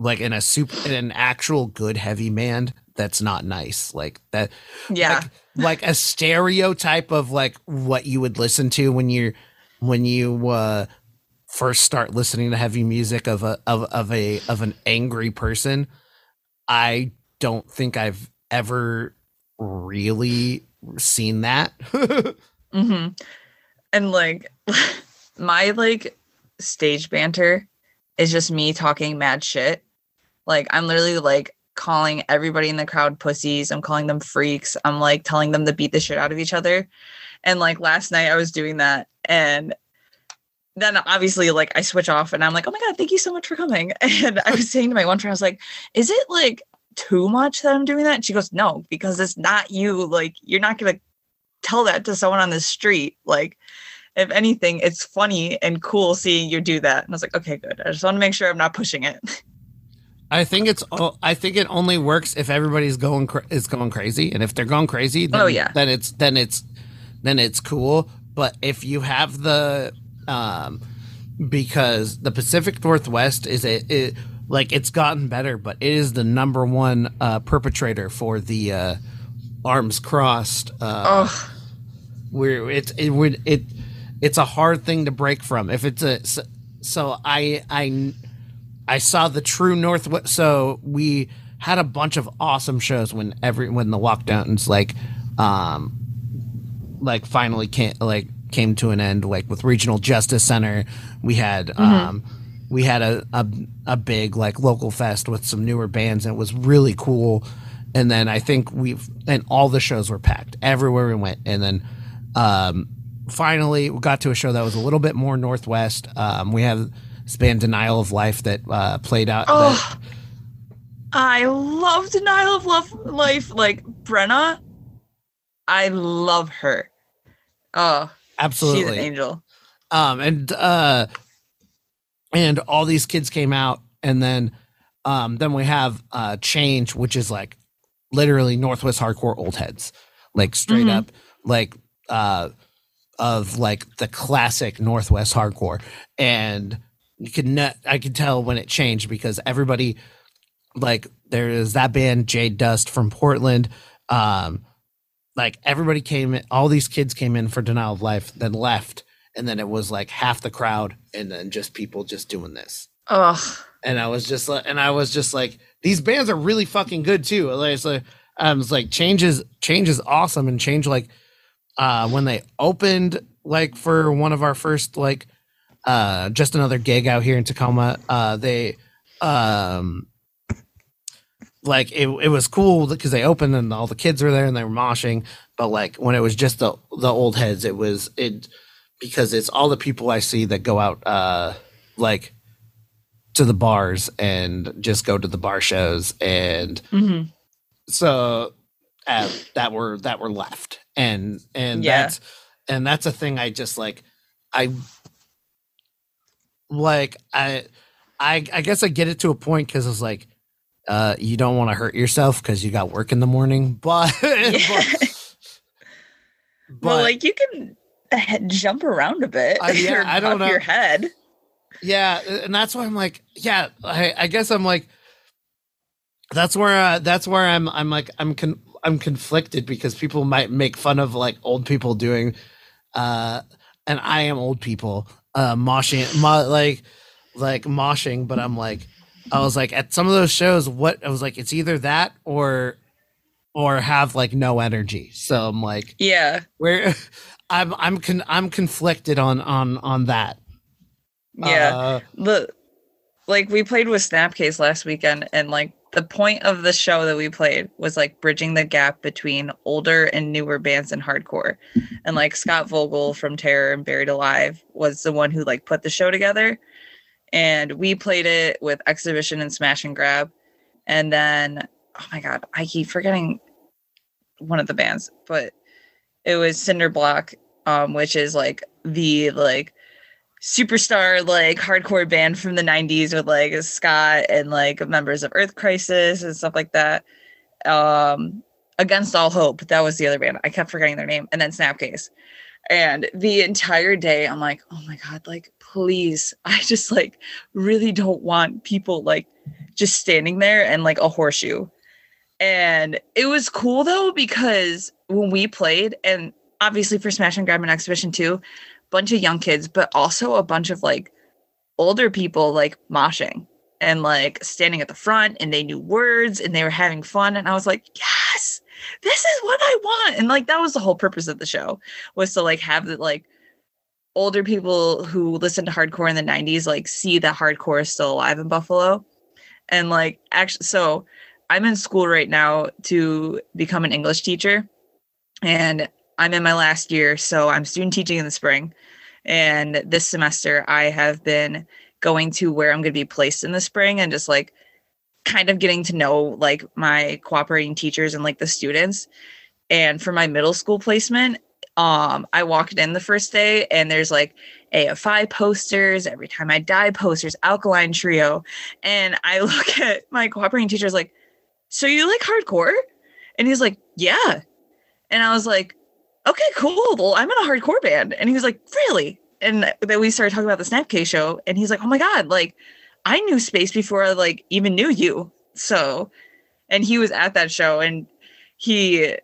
like in a super in an actual good heavy band that's not nice like that Yeah. like, like a stereotype of like what you would listen to when you're when you uh first start listening to heavy music of a of, of a of an angry person i don't think i've ever really seen that (laughs) hmm And like (laughs) my like stage banter is just me talking mad shit. Like I'm literally like calling everybody in the crowd pussies. I'm calling them freaks. I'm like telling them to beat the shit out of each other. And like last night I was doing that and then obviously like I switch off and I'm like, oh my god, thank you so much for coming. (laughs) And I was saying to my one friend, I was like, is it like too much that I'm doing that? And she goes, no, because it's not you. Like you're not gonna tell that to someone on the street. Like, if anything, it's funny and cool seeing you do that. And I was like, okay, good. I just want to make sure I'm not pushing it. (laughs) I think it's. o- I think it only works if everybody's going is going crazy, and if they're going crazy, then, Oh, yeah. then it's then it's then it's cool. But if you have the, um, because the Pacific Northwest is a it, like it's gotten better, but it is the number one uh, perpetrator for the uh, arms crossed. Uh, oh, where it's it would it it's a hard thing to break from if it's a so, so i i i saw the true northwest so we had a bunch of awesome shows when every when the lockdowns like um like finally came like came to an end like with regional justice center. We had um we had a, a a big like local fest with some newer bands. And it was really cool. And then i think we've and all the shows were packed. Everywhere we went. And then um finally we got to a show that was a little bit more northwest. Um we have band denial of life that uh played out that- oh. I love Denial of Love Life. Like Brenna, I love her. Oh, absolutely she's an angel. um and uh and all these kids came out and then um then we have uh change which is like literally northwest hardcore old heads like straight Mhm. up like uh of like the classic northwest hardcore and you could not i could tell when it changed because everybody like there is that band jade dust from portland um like everybody came in all these kids came in for denial of life then left and then it was like half the crowd and then just people just doing this. Oh, and i was just like and i was just like these bands are really fucking good too. Like it's like i was like change is change is awesome and change like uh when they opened like for one of our first like uh just another gig out here in tacoma uh they um like it, it was cool because they opened and all the kids were there and they were moshing but like when it was just the the old heads it was it because it's all the people i see that go out uh like to the bars and just go to the bar shows and mhm. so uh, that were that were left and and Yeah. that's and that's a thing i just like i like i i i guess i get it to a point because it's like uh you don't want to hurt yourself because you got work in the morning (laughs) but Yeah. but, (laughs) well, like you can jump around a bit. (laughs) Yeah, I don't know. your head. yeah and that's why i'm like yeah i i guess i'm like that's where uh, that's where i'm i'm like i'm con- i'm conflicted because people might make fun of like old people doing uh and i am old people uh moshing mo- like like moshing but i'm like i was like at some of those shows what i was like it's either that or or have like no energy. So i'm like Yeah, where (laughs) i'm i'm con- i'm conflicted on on on that. Yeah. Uh, the like we played with Snapcase last weekend and like the point of the show that we played was like bridging the gap between older and newer bands in hardcore. And like Scott Vogel from Terror and Buried Alive was the one who like put the show together. And we played it with Exhibition and Smash and Grab. And then oh my god, I keep forgetting one of the bands, but it was Cinderblock, um, which is like the like superstar like hardcore band from the 90s with like Scott and like members of Earth Crisis and stuff like that. Um Against All Hope, that was the other band. I kept forgetting their name. And then Snapcase. And the entire day, I'm like, oh my God, like, please. (laughs) I just like really don't want people like just standing there and like a horseshoe. And it was cool though, because when we played, and obviously for Smash and Grab and Exhibition too, bunch of young kids, but also a bunch of like older people like moshing and like standing at the front and they knew words and they were having fun. And I was like, yes, this is what I want. And like that was the whole purpose of the show was to like have the like older people who listen to hardcore in the 90s like see that hardcore is still alive in Buffalo. And like actually so I'm in school right now to become an English teacher. And I'm in my last year, so I'm student teaching in the spring. And this semester, I have been going to where I'm going to be placed in the spring and just like kind of getting to know like my cooperating teachers and like the students. And for my middle school placement, um, I walked in the first day and there's like AFI posters, every time I die posters, alkaline trio. And I (laughs) look at my cooperating teachers like, so you like hardcore? And he's like, yeah. And I was like, okay, cool. Well, I'm in a hardcore band. And he was like, really? And then we started talking about the Snapcase show. And he's like, oh my God, like I knew Spaced before I like even knew you. So, and he was at that show and he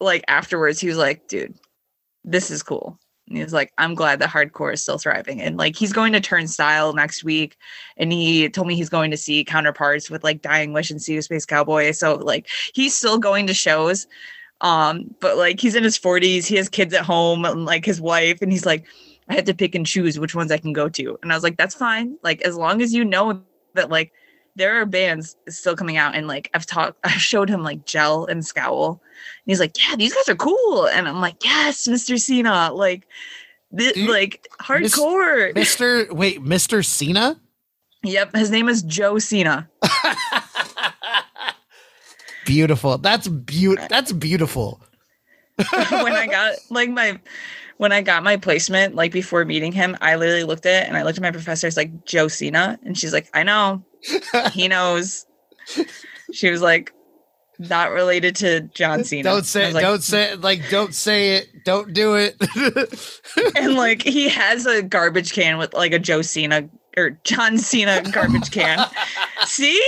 like afterwards, he was like, dude, this is cool. And he was like, I'm glad that hardcore is still thriving. And like he's going to Turnstile next week. And he told me he's going to see counterparts with like Dying Wish and See You Space Cowboy. So like he's still going to shows. Um, but like he's in his 40s, he has kids at home and like his wife, and he's like, I have to pick and choose which ones I can go to. And I was like, that's fine. Like as long as you know that like there are bands still coming out and like I've talked I've showed him like Gel and Scowl. And he's like, Yeah, these guys are cool. And I'm like, Yes, Mr. Cena. Like this, Dude, like hardcore. Mr. Wait, Mr. Cena? Yep, his name is Joe Cena. (laughs) beautiful. That's beautiful. That's beautiful. (laughs) when I (laughs) got like my when I got my placement, like before meeting him, I literally looked at it and I looked at my professor's like Joe Cena, and she's like, I know, he (laughs) knows. She was like, not related to John Cena. Don't say it. like, don't say it. Like, don't say it. Don't do it. and like he has a garbage can with like a Joe Cena or John Cena garbage can. (laughs) See?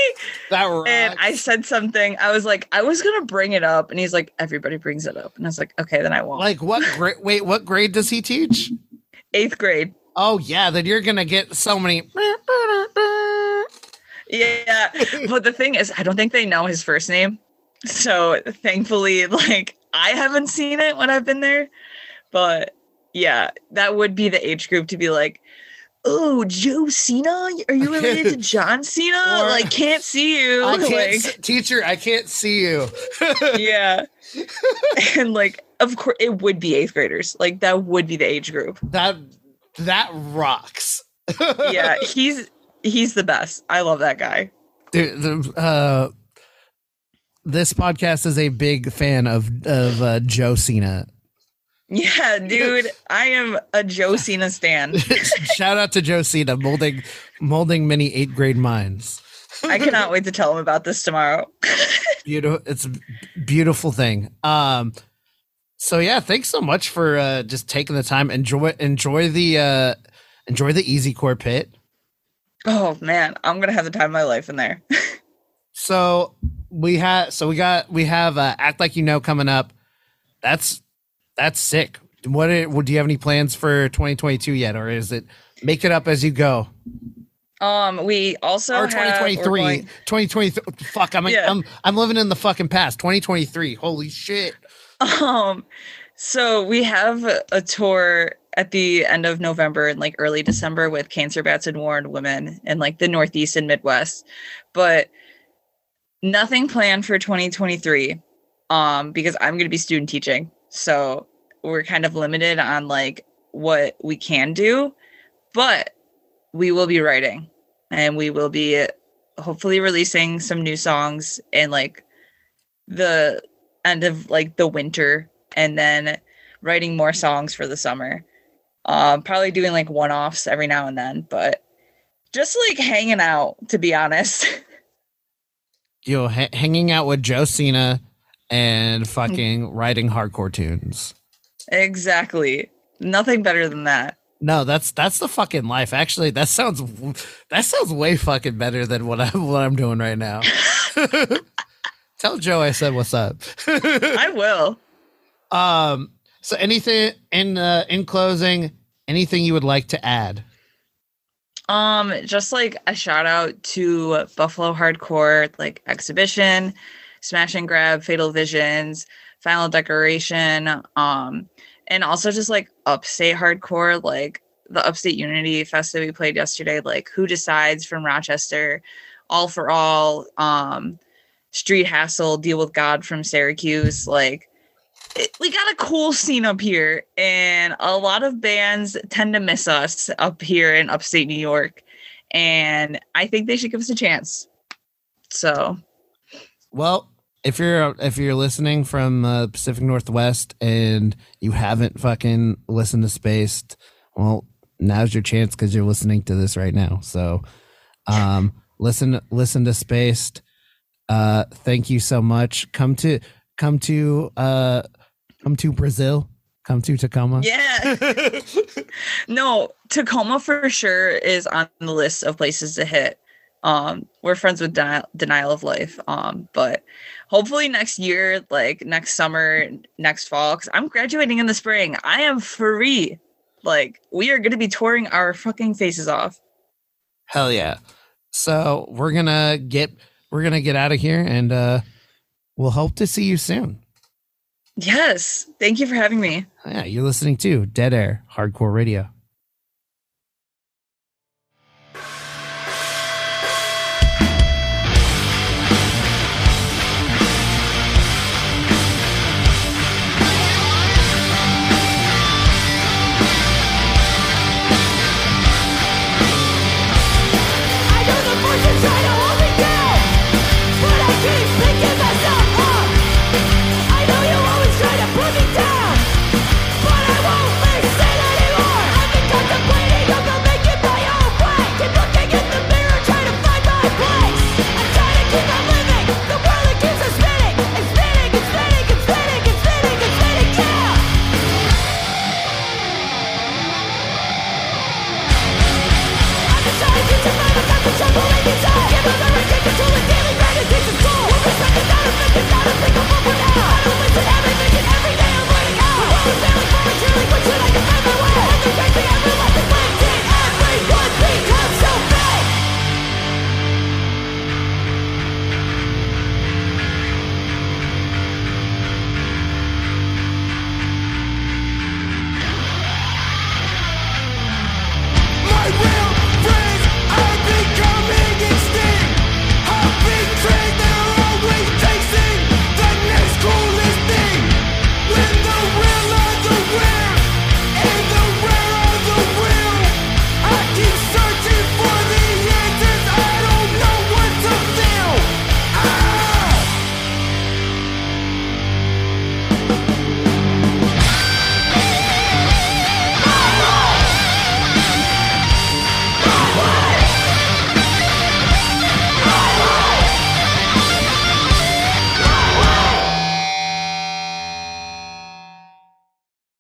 that rocks. And I said something. I was like, I was gonna bring it up, and he's like, everybody brings it up, and I was like, okay, then I won't. like what grade? Wait, what grade does he teach? Eighth grade. Oh yeah, then you're gonna get so many. Yeah, but the thing is, I don't think they know his first name. So thankfully, like I haven't seen it when I've been there. But yeah, that would be the age group to be like, oh, Joe Cena? Are you related to (laughs) John Cena? Or- like, can't see you. I (laughs) can't, like, teacher. I can't see you. (laughs) yeah. and like, of course, it would be eighth graders. Like, that would be the age group. that that rocks. Yeah, he's he's the best. I love that guy. Dude, the, uh, this podcast is a big fan of of uh, Joe Cena. Yeah, (laughs) dude, I am a Joe Cena stan. (laughs) Shout out to Joe Cena molding molding many eighth grade minds. I cannot wait to tell him about this tomorrow. (laughs) Beautiful, it's a beautiful thing. Um, so yeah, thanks so much for uh, just taking the time. Enjoy enjoy the uh, enjoy the easy core pit. Oh man, I'm gonna have the time of my life in there. So we had so we got we have uh, act like you know coming up. That's that's sick. What are- do you have any plans for 2022 yet, or is it make it up as you go? Um, we also or have, 2023 going- 2023 fuck I'm, Yeah. I'm i'm living in the fucking past 2023 holy shit Um, so we have a- tour at the end of November and like early December with Cancer Bats and Warned Women in like the Northeast and Midwest, but nothing planned for 2023. Um, because I'm going to be student teaching, so we're kind of limited on like what we can do, but we will be writing and we will be hopefully releasing some new songs in like the end of like the winter and then writing more songs for the summer. Um, probably doing like one offs every now and then, but just like hanging out, to be honest. (laughs) know ha- hanging out with joe cena Hmm. and (laughs) fucking writing hardcore tunes exactly. Nothing better than that. No, that's that's the fucking life. Actually, that sounds that sounds way fucking better than what I'm what I'm doing right now. (laughs) Tell Joe I said what's up. I will. Um. So anything in uh, in closing, anything you would like to add? Um, just like a shout out to Buffalo Hardcore, like exhibition, Smash and Grab, Fatal Visions, Final Declaration, um, and also just like upstate hardcore, like the Upstate Unity Fest that we played yesterday, like Who Decides from Rochester, All for All, um, Street Hassle, Deal with God from Syracuse, like it, we got a cool scene up here, and a lot of bands tend to miss us up here in upstate New York, and I think they should give us a chance. So, well, if you're if you're listening from uh, Pacific Northwest and you haven't fucking listened to Spaced, well, now's your chance because you're listening to this right now. So, um, listen listen to Spaced. Uh, thank you so much. Come to come to uh come to Brazil. Come to Tacoma. Yeah. (laughs) no, Tacoma for sure is on the list of places to hit. Um, we're friends with Denial, Denial of Life. Um, but hopefully next year, like next summer, next fall, because I'm graduating in the spring. I am free. Like we are gonna be touring our fucking faces off. Hell yeah. So we're gonna get we're gonna get out of here and uh we'll hope to see you soon. Yes. Thank you for having me. Yeah, you're listening to Dead Air Hardcore Radio.